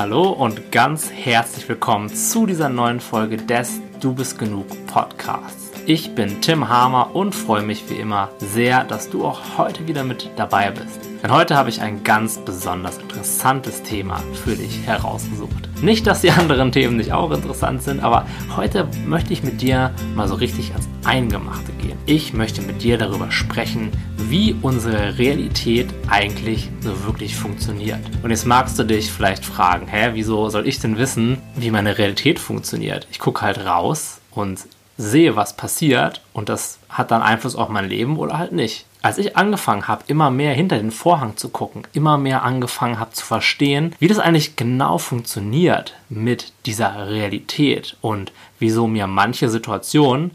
Hallo und ganz herzlich willkommen zu dieser neuen Folge des Du bist genug Podcasts. Ich bin Tim Hamer und freue mich wie immer sehr, dass du auch heute wieder mit dabei bist. Denn heute habe ich ein ganz besonders interessantes Thema für dich herausgesucht. Nicht, dass die anderen Themen nicht auch interessant sind, aber heute möchte ich mit dir mal so richtig ans Eingemachte gehen. Ich möchte mit dir darüber sprechen, wie unsere Realität eigentlich so wirklich funktioniert. Und jetzt magst du dich vielleicht fragen, hä, wieso soll ich denn wissen, wie meine Realität funktioniert? Ich gucke halt raus und sehe, was passiert und das hat dann Einfluss auf mein Leben oder halt nicht. Als ich angefangen habe, immer mehr hinter den Vorhang zu gucken, immer mehr angefangen habe zu verstehen, wie das eigentlich genau funktioniert mit dieser Realität und wieso mir manche Situationen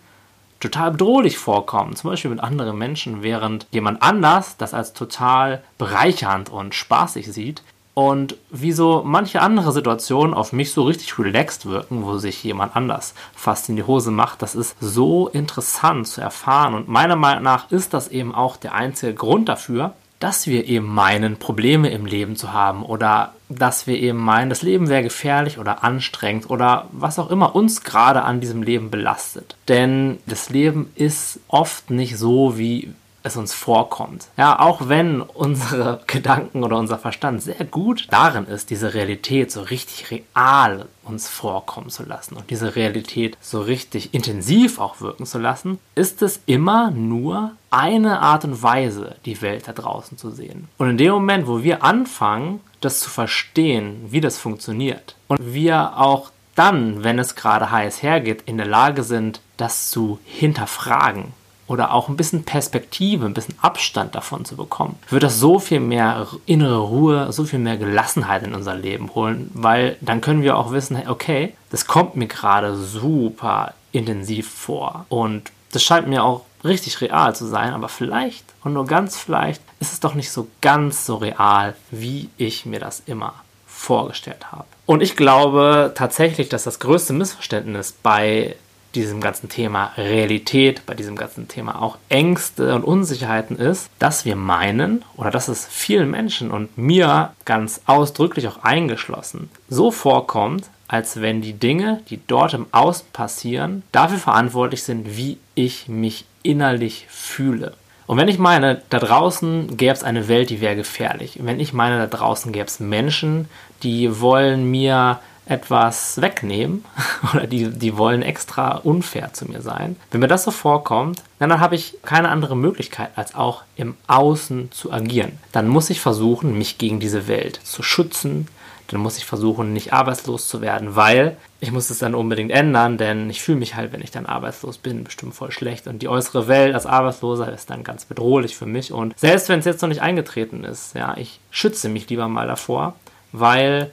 total bedrohlich vorkommen, zum Beispiel mit anderen Menschen, während jemand anders das als total bereichernd und spaßig sieht, und wieso manche andere Situationen auf mich so richtig relaxed wirken, wo sich jemand anders fast in die Hose macht, das ist so interessant zu erfahren. Und meiner Meinung nach ist das eben auch der einzige Grund dafür, dass wir eben meinen, Probleme im Leben zu haben oder dass wir eben meinen, das Leben wäre gefährlich oder anstrengend oder was auch immer uns gerade an diesem Leben belastet. Denn das Leben ist oft nicht so, wie es uns vorkommt. Ja, auch wenn unsere Gedanken oder unser Verstand sehr gut darin ist, diese Realität so richtig real uns vorkommen zu lassen und diese Realität so richtig intensiv auch wirken zu lassen, ist es immer nur eine Art und Weise, die Welt da draußen zu sehen. Und in dem Moment, wo wir anfangen, das zu verstehen, wie das funktioniert und wir auch dann, wenn es gerade heiß hergeht, in der Lage sind, das zu hinterfragen oder auch ein bisschen Perspektive, ein bisschen Abstand davon zu bekommen, wird das so viel mehr innere Ruhe, so viel mehr Gelassenheit in unser Leben holen, weil dann können wir auch wissen, okay, das kommt mir gerade super intensiv vor und das scheint mir auch richtig real zu sein, aber vielleicht und nur ganz vielleicht ist es doch nicht so ganz so real, wie ich mir das immer vorgestellt habe. Und ich glaube tatsächlich, dass das größte Missverständnis bei diesem ganzen Thema Realität, bei diesem ganzen Thema auch Ängste und Unsicherheiten ist, dass wir meinen, oder dass es vielen Menschen und mir ganz ausdrücklich auch eingeschlossen, so vorkommt, als wenn die Dinge, die dort im Außen passieren, dafür verantwortlich sind, wie ich mich innerlich fühle. Und wenn ich meine, da draußen gäbe es eine Welt, die wäre gefährlich. Wenn ich meine, da draußen gäbe es Menschen, die wollen mir etwas wegnehmen oder die, die wollen extra unfair zu mir sein. Wenn mir das so vorkommt, dann habe ich keine andere Möglichkeit, als auch im Außen zu agieren. Dann muss ich versuchen, mich gegen diese Welt zu schützen. Dann muss ich versuchen, nicht arbeitslos zu werden, weil ich muss es dann unbedingt ändern, denn ich fühle mich halt, wenn ich dann arbeitslos bin, bestimmt voll schlecht. Und die äußere Welt als Arbeitsloser ist dann ganz bedrohlich für mich. Und selbst wenn es jetzt noch nicht eingetreten ist, ja, ich schütze mich lieber mal davor, weil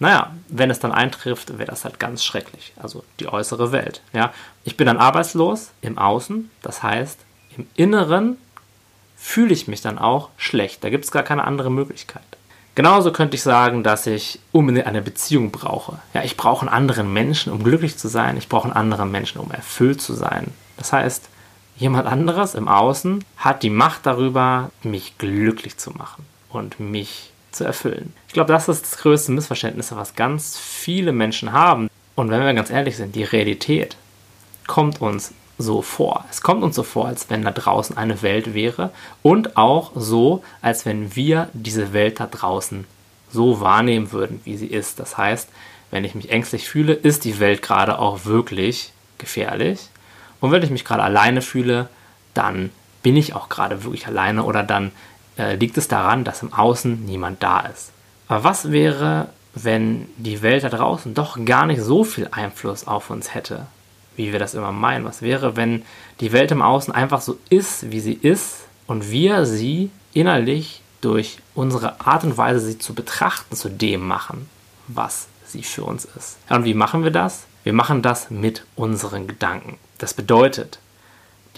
naja, wenn es dann eintrifft, wäre das halt ganz schrecklich. Also die äußere Welt. Ja. Ich bin dann arbeitslos im Außen, das heißt, im Inneren fühle ich mich dann auch schlecht. Da gibt es gar keine andere Möglichkeit. Genauso könnte ich sagen, dass ich unbedingt eine Beziehung brauche. Ja, ich brauche einen anderen Menschen, um glücklich zu sein. Ich brauche einen anderen Menschen, um erfüllt zu sein. Das heißt, jemand anderes im Außen hat die Macht darüber, mich glücklich zu machen und mich zu erfüllen. Ich glaube, das ist das größte Missverständnis, was ganz viele Menschen haben. Und wenn wir ganz ehrlich sind, die Realität kommt uns so vor. Es kommt uns so vor, als wenn da draußen eine Welt wäre und auch so, als wenn wir diese Welt da draußen so wahrnehmen würden, wie sie ist. Das heißt, wenn ich mich ängstlich fühle, ist die Welt gerade auch wirklich gefährlich. Und wenn ich mich gerade alleine fühle, dann bin ich auch gerade wirklich alleine oder dann äh, liegt es daran, dass im Außen niemand da ist. Aber was wäre, wenn die Welt da draußen doch gar nicht so viel Einfluss auf uns hätte, wie wir das immer meinen? Was wäre, wenn die Welt im Außen einfach so ist, wie sie ist und wir sie innerlich durch unsere Art und Weise, sie zu betrachten, zu dem machen, was sie für uns ist? Und wie machen wir das? Wir machen das mit unseren Gedanken. Das bedeutet,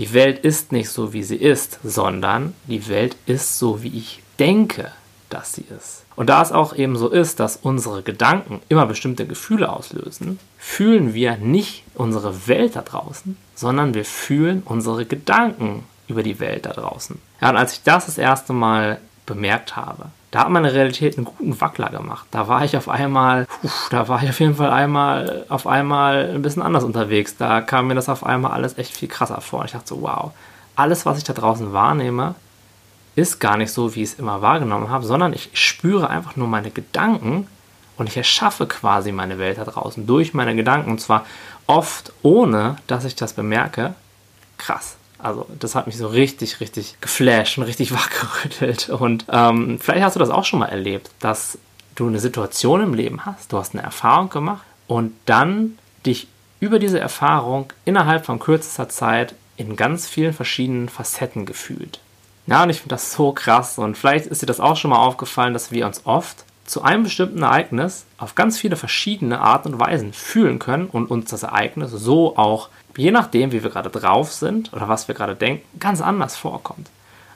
die Welt ist nicht so, wie sie ist, sondern die Welt ist so, wie ich denke, dass sie ist. Und da es auch eben so ist, dass unsere Gedanken immer bestimmte Gefühle auslösen, fühlen wir nicht unsere Welt da draußen, sondern wir fühlen unsere Gedanken über die Welt da draußen. Ja, und als ich das das erste Mal bemerkt habe. Da hat meine Realität einen guten Wackler gemacht. Da war ich auf einmal, pf, da war ich auf jeden Fall einmal, auf einmal ein bisschen anders unterwegs. Da kam mir das auf einmal alles echt viel krasser vor. Ich dachte so, wow, alles, was ich da draußen wahrnehme, ist gar nicht so, wie ich es immer wahrgenommen habe, sondern ich spüre einfach nur meine Gedanken und ich erschaffe quasi meine Welt da draußen durch meine Gedanken. Und zwar oft ohne, dass ich das bemerke. Krass. Also das hat mich so richtig, richtig geflasht und richtig wachgerüttelt. Und ähm, vielleicht hast du das auch schon mal erlebt, dass du eine Situation im Leben hast, du hast eine Erfahrung gemacht und dann dich über diese Erfahrung innerhalb von kürzester Zeit in ganz vielen verschiedenen Facetten gefühlt. Ja, und ich finde das so krass. Und vielleicht ist dir das auch schon mal aufgefallen, dass wir uns oft zu einem bestimmten Ereignis auf ganz viele verschiedene Arten und Weisen fühlen können und uns das Ereignis so auch, je nachdem, wie wir gerade drauf sind oder was wir gerade denken, ganz anders vorkommt.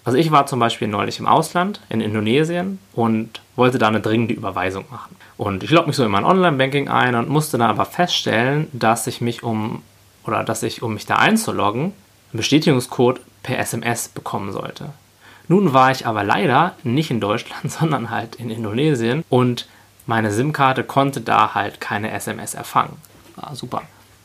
Also ich war zum Beispiel neulich im Ausland, in Indonesien und wollte da eine dringende Überweisung machen. Und ich logge mich so in mein Online-Banking ein und musste dann aber feststellen, dass ich mich um oder dass ich, um mich da einzuloggen, einen Bestätigungscode per SMS bekommen sollte. Nun war ich aber leider nicht in Deutschland, sondern halt in Indonesien und meine SIM-Karte konnte da halt keine SMS erfangen. War super.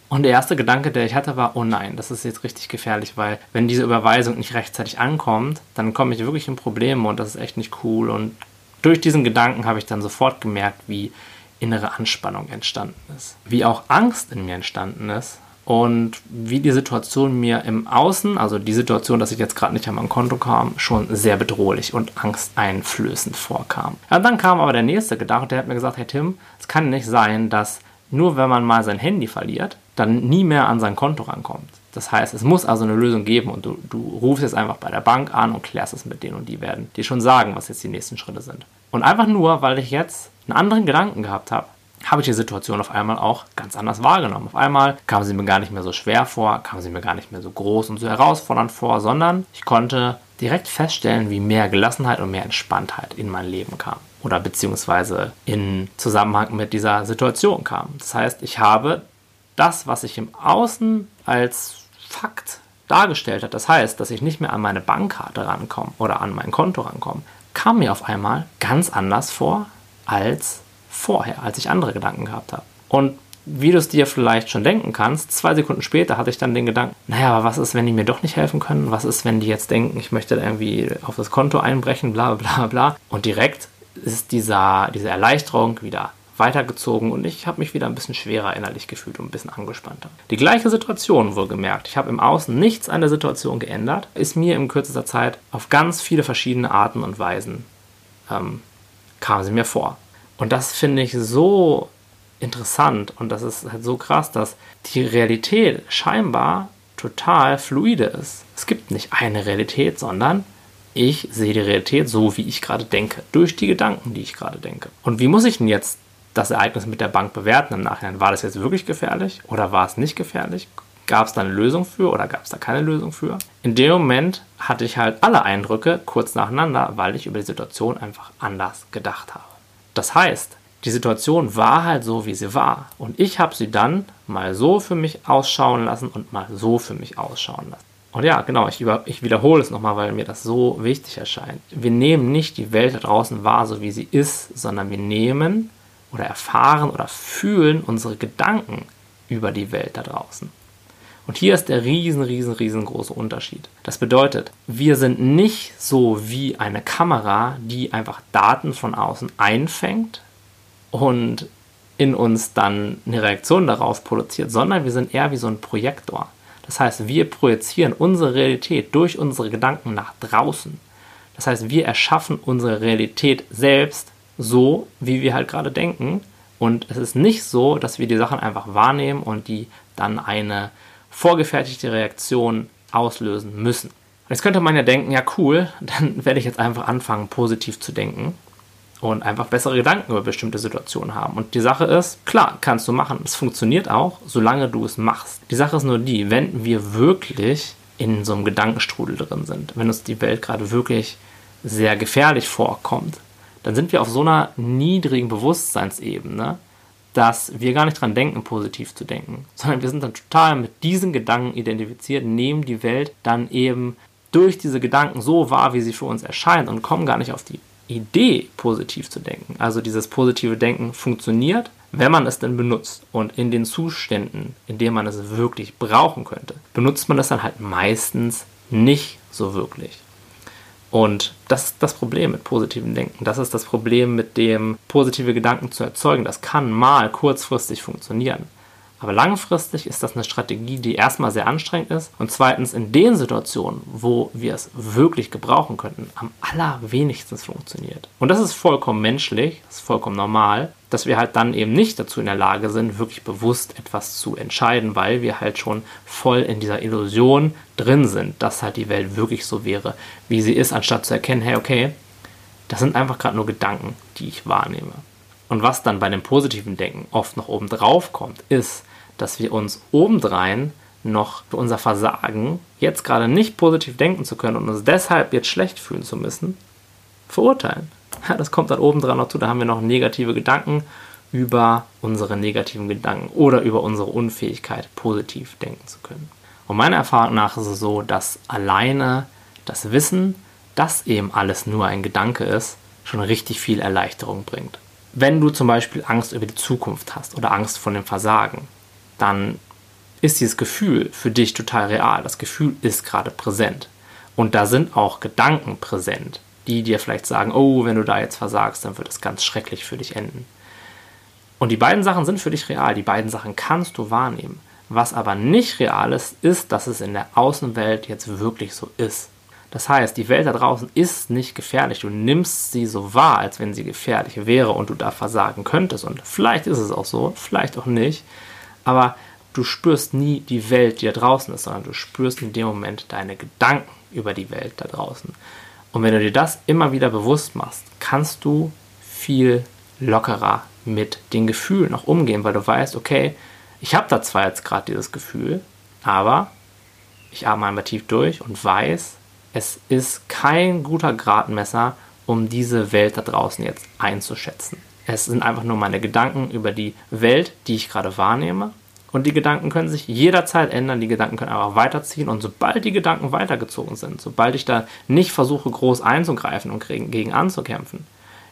Und der erste Gedanke, der ich hatte, war, oh nein, das ist jetzt richtig gefährlich, weil wenn diese Überweisung nicht rechtzeitig ankommt, dann komme ich wirklich in Probleme und das ist echt nicht cool. Und durch diesen Gedanken habe ich dann sofort gemerkt, wie innere Anspannung entstanden ist, wie auch Angst in mir entstanden ist, und wie die Situation mir im Außen, also die Situation, dass ich jetzt gerade nicht an mein Konto kam, schon sehr bedrohlich und angsteinflößend vorkam. Ja, dann kam aber der nächste Gedanke, der hat mir gesagt, Herr Tim, es kann nicht sein, dass nur wenn man mal sein Handy verliert, dann nie mehr an sein Konto rankommt. Das heißt, es muss also eine Lösung geben und du, du rufst jetzt einfach bei der Bank an und klärst es mit denen und die werden dir schon sagen, was jetzt die nächsten Schritte sind. Und einfach nur, weil ich jetzt einen anderen Gedanken gehabt habe, habe ich die Situation auf einmal auch ganz anders wahrgenommen. Auf einmal kam sie mir gar nicht mehr so schwer vor, kam sie mir gar nicht mehr so groß und so herausfordernd vor, sondern ich konnte direkt feststellen, wie mehr Gelassenheit und mehr Entspanntheit in mein Leben kam oder beziehungsweise in Zusammenhang mit dieser Situation kam. Das heißt, ich habe das, was ich im Außen als Fakt dargestellt hat, das heißt, dass ich nicht mehr an meine Bankkarte rankomme oder an mein Konto rankomme, kam mir auf einmal ganz anders vor als vorher, als ich andere Gedanken gehabt habe. Und wie du es dir vielleicht schon denken kannst, zwei Sekunden später hatte ich dann den Gedanken, naja, aber was ist, wenn die mir doch nicht helfen können? Was ist, wenn die jetzt denken, ich möchte irgendwie auf das Konto einbrechen, bla bla bla. Und direkt ist dieser, diese Erleichterung wieder weitergezogen und ich habe mich wieder ein bisschen schwerer innerlich gefühlt und ein bisschen angespannter. Die gleiche Situation wohlgemerkt. Ich habe im Außen nichts an der Situation geändert, ist mir in kürzester Zeit auf ganz viele verschiedene Arten und Weisen ähm, kam sie mir vor. Und das finde ich so interessant und das ist halt so krass, dass die Realität scheinbar total fluide ist. Es gibt nicht eine Realität, sondern ich sehe die Realität so, wie ich gerade denke, durch die Gedanken, die ich gerade denke. Und wie muss ich denn jetzt das Ereignis mit der Bank bewerten im Nachhinein? War das jetzt wirklich gefährlich oder war es nicht gefährlich? Gab es da eine Lösung für oder gab es da keine Lösung für? In dem Moment hatte ich halt alle Eindrücke kurz nacheinander, weil ich über die Situation einfach anders gedacht habe. Das heißt, die Situation war halt so, wie sie war. Und ich habe sie dann mal so für mich ausschauen lassen und mal so für mich ausschauen lassen. Und ja, genau, ich, über, ich wiederhole es nochmal, weil mir das so wichtig erscheint. Wir nehmen nicht die Welt da draußen wahr, so wie sie ist, sondern wir nehmen oder erfahren oder fühlen unsere Gedanken über die Welt da draußen. Und hier ist der riesen, riesen, riesengroße Unterschied. Das bedeutet, wir sind nicht so wie eine Kamera, die einfach Daten von außen einfängt und in uns dann eine Reaktion darauf produziert, sondern wir sind eher wie so ein Projektor. Das heißt, wir projizieren unsere Realität durch unsere Gedanken nach draußen. Das heißt, wir erschaffen unsere Realität selbst so, wie wir halt gerade denken. Und es ist nicht so, dass wir die Sachen einfach wahrnehmen und die dann eine vorgefertigte Reaktion auslösen müssen. Jetzt könnte man ja denken, ja cool, dann werde ich jetzt einfach anfangen, positiv zu denken und einfach bessere Gedanken über bestimmte Situationen haben. Und die Sache ist, klar, kannst du machen. Es funktioniert auch, solange du es machst. Die Sache ist nur die, wenn wir wirklich in so einem Gedankenstrudel drin sind, wenn uns die Welt gerade wirklich sehr gefährlich vorkommt, dann sind wir auf so einer niedrigen Bewusstseinsebene, dass wir gar nicht dran denken, positiv zu denken, sondern wir sind dann total mit diesen Gedanken identifiziert, nehmen die Welt dann eben durch diese Gedanken so wahr, wie sie für uns erscheinen und kommen gar nicht auf die Idee, positiv zu denken. Also dieses positive Denken funktioniert, wenn man es denn benutzt und in den Zuständen, in denen man es wirklich brauchen könnte, benutzt man es dann halt meistens nicht so wirklich. Und das ist das Problem mit positivem Denken. Das ist das Problem mit dem positive Gedanken zu erzeugen. Das kann mal kurzfristig funktionieren. Aber langfristig ist das eine Strategie, die erstmal sehr anstrengend ist und zweitens in den Situationen, wo wir es wirklich gebrauchen könnten, am allerwenigsten funktioniert. Und das ist vollkommen menschlich, das ist vollkommen normal, dass wir halt dann eben nicht dazu in der Lage sind, wirklich bewusst etwas zu entscheiden, weil wir halt schon voll in dieser Illusion drin sind, dass halt die Welt wirklich so wäre, wie sie ist, anstatt zu erkennen, hey, okay, das sind einfach gerade nur Gedanken, die ich wahrnehme. Und was dann bei dem positiven Denken oft noch oben drauf kommt, ist, dass wir uns obendrein noch für unser Versagen, jetzt gerade nicht positiv denken zu können und uns deshalb jetzt schlecht fühlen zu müssen, verurteilen. Das kommt dann obendran noch zu, da haben wir noch negative Gedanken über unsere negativen Gedanken oder über unsere Unfähigkeit, positiv denken zu können. Und meiner Erfahrung nach ist es so, dass alleine das Wissen, dass eben alles nur ein Gedanke ist, schon richtig viel Erleichterung bringt. Wenn du zum Beispiel Angst über die Zukunft hast oder Angst vor dem Versagen, dann ist dieses Gefühl für dich total real. Das Gefühl ist gerade präsent. Und da sind auch Gedanken präsent, die dir vielleicht sagen, oh, wenn du da jetzt versagst, dann wird es ganz schrecklich für dich enden. Und die beiden Sachen sind für dich real, die beiden Sachen kannst du wahrnehmen. Was aber nicht real ist, ist, dass es in der Außenwelt jetzt wirklich so ist. Das heißt, die Welt da draußen ist nicht gefährlich. Du nimmst sie so wahr, als wenn sie gefährlich wäre und du da versagen könntest. Und vielleicht ist es auch so, vielleicht auch nicht aber du spürst nie die Welt, die da draußen ist, sondern du spürst in dem Moment deine Gedanken über die Welt da draußen. Und wenn du dir das immer wieder bewusst machst, kannst du viel lockerer mit den Gefühlen auch umgehen, weil du weißt, okay, ich habe da zwar jetzt gerade dieses Gefühl, aber ich atme einmal tief durch und weiß, es ist kein guter Gradmesser, um diese Welt da draußen jetzt einzuschätzen. Es sind einfach nur meine Gedanken über die Welt, die ich gerade wahrnehme. Und die Gedanken können sich jederzeit ändern, die Gedanken können einfach weiterziehen. Und sobald die Gedanken weitergezogen sind, sobald ich da nicht versuche, groß einzugreifen und gegen anzukämpfen,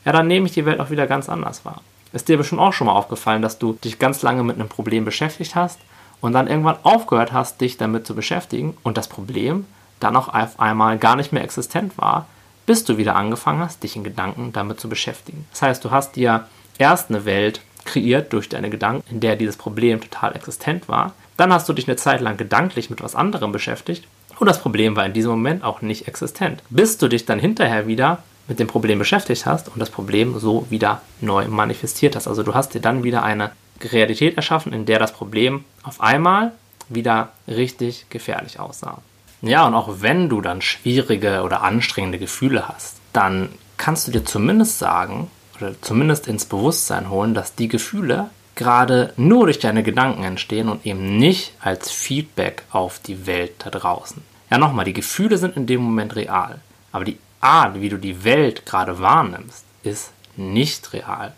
ja, dann nehme ich die Welt auch wieder ganz anders wahr. Ist dir bestimmt auch schon mal aufgefallen, dass du dich ganz lange mit einem Problem beschäftigt hast und dann irgendwann aufgehört hast, dich damit zu beschäftigen und das Problem dann auch auf einmal gar nicht mehr existent war, bis du wieder angefangen hast, dich in Gedanken damit zu beschäftigen. Das heißt, du hast dir erst eine Welt kreiert durch deine Gedanken, in der dieses Problem total existent war. Dann hast du dich eine Zeit lang gedanklich mit was anderem beschäftigt und das Problem war in diesem Moment auch nicht existent. Bis du dich dann hinterher wieder mit dem Problem beschäftigt hast und das Problem so wieder neu manifestiert hast. Also du hast dir dann wieder eine Realität erschaffen, in der das Problem auf einmal wieder richtig gefährlich aussah. Ja, und auch wenn du dann schwierige oder anstrengende Gefühle hast, dann kannst du dir zumindest sagen oder zumindest ins Bewusstsein holen, dass die Gefühle gerade nur durch deine Gedanken entstehen und eben nicht als Feedback auf die Welt da draußen. Ja, nochmal, die Gefühle sind in dem Moment real, aber die Art, wie du die Welt gerade wahrnimmst, ist nicht real.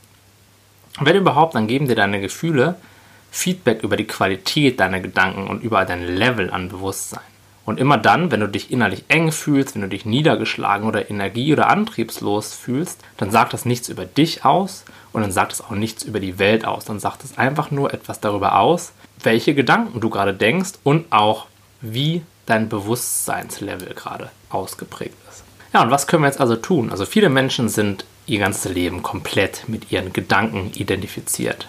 wenn überhaupt, dann geben dir deine Gefühle Feedback über die Qualität deiner Gedanken und über dein Level an Bewusstsein. Und immer dann, wenn du dich innerlich eng fühlst, wenn du dich niedergeschlagen oder energie- oder antriebslos fühlst, dann sagt das nichts über dich aus und dann sagt es auch nichts über die Welt aus. Dann sagt es einfach nur etwas darüber aus, welche Gedanken du gerade denkst und auch wie dein Bewusstseinslevel gerade ausgeprägt ist. Ja, und was können wir jetzt also tun? Also viele Menschen sind ihr ganzes Leben komplett mit ihren Gedanken identifiziert.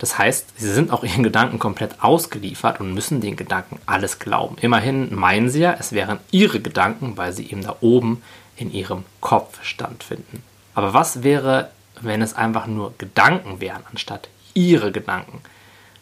Das heißt, sie sind auch ihren Gedanken komplett ausgeliefert und müssen den Gedanken alles glauben. Immerhin meinen sie ja, es wären ihre Gedanken, weil sie eben da oben in ihrem Kopf stattfinden. Aber was wäre, wenn es einfach nur Gedanken wären, anstatt ihre Gedanken?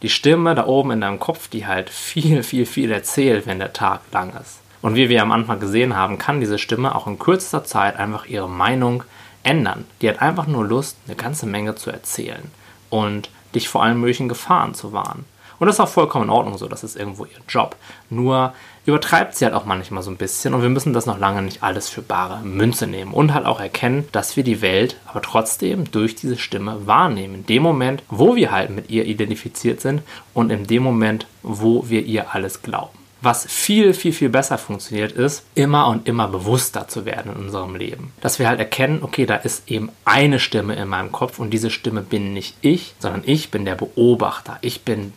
Die Stimme da oben in deinem Kopf, die halt viel, viel, viel erzählt, wenn der Tag lang ist. Und wie wir am Anfang gesehen haben, kann diese Stimme auch in kürzester Zeit einfach ihre Meinung ändern. Die hat einfach nur Lust, eine ganze Menge zu erzählen. Und dich vor allen möglichen Gefahren zu warnen. Und das ist auch vollkommen in Ordnung so, das ist irgendwo ihr Job. Nur übertreibt sie halt auch manchmal so ein bisschen und wir müssen das noch lange nicht alles für bare Münze nehmen und halt auch erkennen, dass wir die Welt aber trotzdem durch diese Stimme wahrnehmen. In dem Moment, wo wir halt mit ihr identifiziert sind und in dem Moment, wo wir ihr alles glauben. Was viel, viel, viel besser funktioniert, ist, immer und immer bewusster zu werden in unserem Leben. Dass wir halt erkennen, okay, da ist eben eine Stimme in meinem Kopf und diese Stimme bin nicht ich, sondern ich bin der Beobachter. Ich bin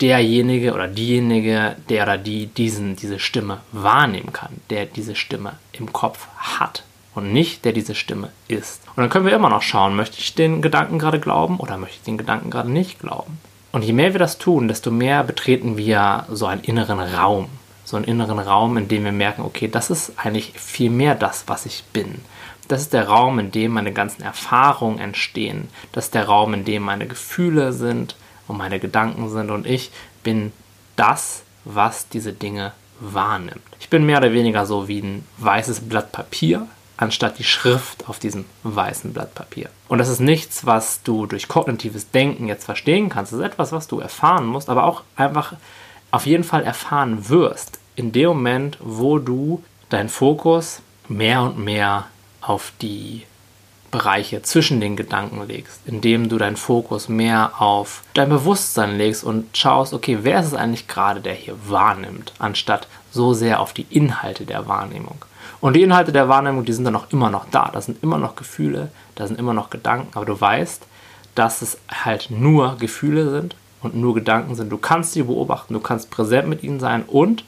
derjenige oder diejenige, der oder die diesen, diese Stimme wahrnehmen kann, der diese Stimme im Kopf hat und nicht der diese Stimme ist. Und dann können wir immer noch schauen, möchte ich den Gedanken gerade glauben oder möchte ich den Gedanken gerade nicht glauben. Und je mehr wir das tun, desto mehr betreten wir so einen inneren Raum. So einen inneren Raum, in dem wir merken, okay, das ist eigentlich viel mehr das, was ich bin. Das ist der Raum, in dem meine ganzen Erfahrungen entstehen. Das ist der Raum, in dem meine Gefühle sind und meine Gedanken sind. Und ich bin das, was diese Dinge wahrnimmt. Ich bin mehr oder weniger so wie ein weißes Blatt Papier, anstatt die Schrift auf diesem weißen Blatt Papier. Und das ist nichts, was du durch kognitives Denken jetzt verstehen kannst. Das ist etwas, was du erfahren musst, aber auch einfach auf jeden Fall erfahren wirst. In dem Moment, wo du deinen Fokus mehr und mehr auf die Bereiche zwischen den Gedanken legst, indem du deinen Fokus mehr auf dein Bewusstsein legst und schaust, okay, wer ist es eigentlich gerade, der hier wahrnimmt, anstatt so sehr auf die Inhalte der Wahrnehmung. Und die Inhalte der Wahrnehmung, die sind dann auch immer noch da. Da sind immer noch Gefühle, da sind immer noch Gedanken, aber du weißt, dass es halt nur Gefühle sind und nur Gedanken sind. Du kannst sie beobachten, du kannst präsent mit ihnen sein und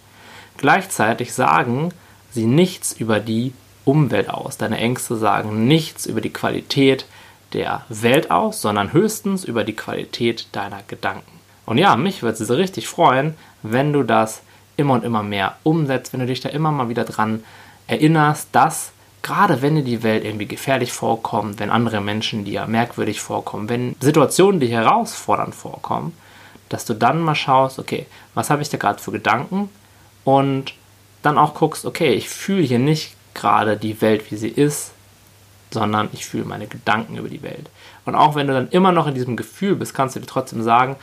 gleichzeitig sagen sie nichts über die Umwelt aus. Deine Ängste sagen nichts über die Qualität der Welt aus, sondern höchstens über die Qualität deiner Gedanken. Und ja, mich würde es richtig freuen, wenn du das immer und immer mehr umsetzt, wenn du dich da immer mal wieder dran erinnerst, dass gerade wenn dir die Welt irgendwie gefährlich vorkommt, wenn andere Menschen dir merkwürdig vorkommen, wenn Situationen dir herausfordernd vorkommen, dass du dann mal schaust, okay, was habe ich da gerade für Gedanken und dann auch guckst, okay, ich fühle hier nicht gerade die Welt, wie sie ist, sondern ich fühle meine Gedanken über die Welt. Und auch wenn du dann immer noch in diesem Gefühl bist, kannst du dir trotzdem sagen,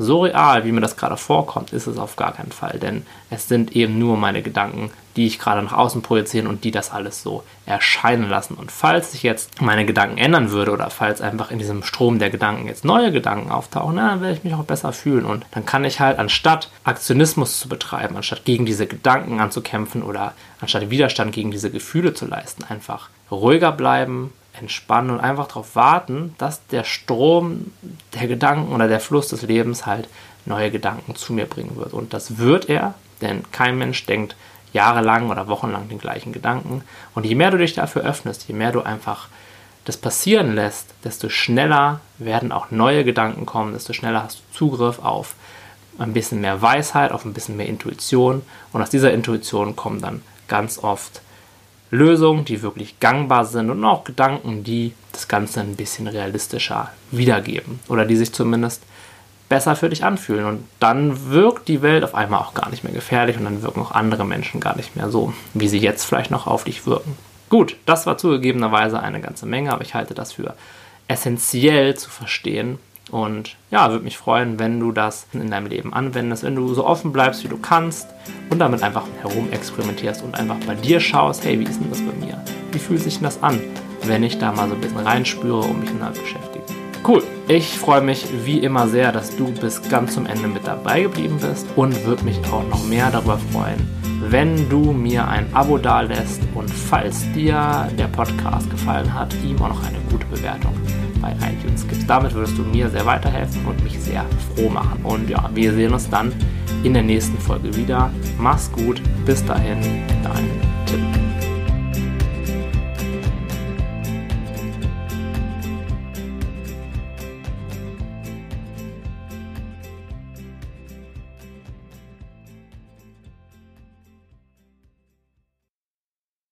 so real, wie mir das gerade vorkommt, ist es auf gar keinen Fall, denn es sind eben nur meine Gedanken, die ich gerade nach außen projiziere und die das alles so erscheinen lassen. Und falls sich jetzt meine Gedanken ändern würde oder falls einfach in diesem Strom der Gedanken jetzt neue Gedanken auftauchen, dann werde ich mich auch besser fühlen und dann kann ich halt anstatt Aktionismus zu betreiben, anstatt gegen diese Gedanken anzukämpfen oder anstatt Widerstand gegen diese Gefühle zu leisten, einfach ruhiger bleiben, entspannen und einfach darauf warten, dass der Strom der Gedanken oder der Fluss des Lebens halt neue Gedanken zu mir bringen wird. Und das wird er, denn kein Mensch denkt jahrelang oder wochenlang den gleichen Gedanken. Und je mehr du dich dafür öffnest, je mehr du einfach das passieren lässt, desto schneller werden auch neue Gedanken kommen, desto schneller hast du Zugriff auf ein bisschen mehr Weisheit, auf ein bisschen mehr Intuition. Und aus dieser Intuition kommen dann ganz oft Lösungen, die wirklich gangbar sind und auch Gedanken, die das Ganze ein bisschen realistischer wiedergeben oder die sich zumindest besser für dich anfühlen. Und dann wirkt die Welt auf einmal auch gar nicht mehr gefährlich und dann wirken auch andere Menschen gar nicht mehr so, wie sie jetzt vielleicht noch auf dich wirken. Gut, das war zugegebenerweise eine ganze Menge, aber ich halte das für essentiell zu verstehen, und ja, würde mich freuen, wenn du das in deinem Leben anwendest, wenn du so offen bleibst, wie du kannst und damit einfach herum experimentierst und einfach bei dir schaust, hey, wie ist denn das bei mir? Wie fühlt sich denn das an, wenn ich da mal so ein bisschen reinspüre und mich damit beschäftige? Cool. Ich freue mich wie immer sehr, dass du bis ganz zum Ende mit dabei geblieben bist und würde mich auch noch mehr darüber freuen, wenn du mir ein Abo dalässt und falls dir der Podcast gefallen hat, ihm auch noch eine gute Bewertung bei iTunes gibst. Damit würdest du mir sehr weiterhelfen und mich sehr froh machen. Und ja, wir sehen uns dann in der nächsten Folge wieder. Mach's gut, bis dahin, dein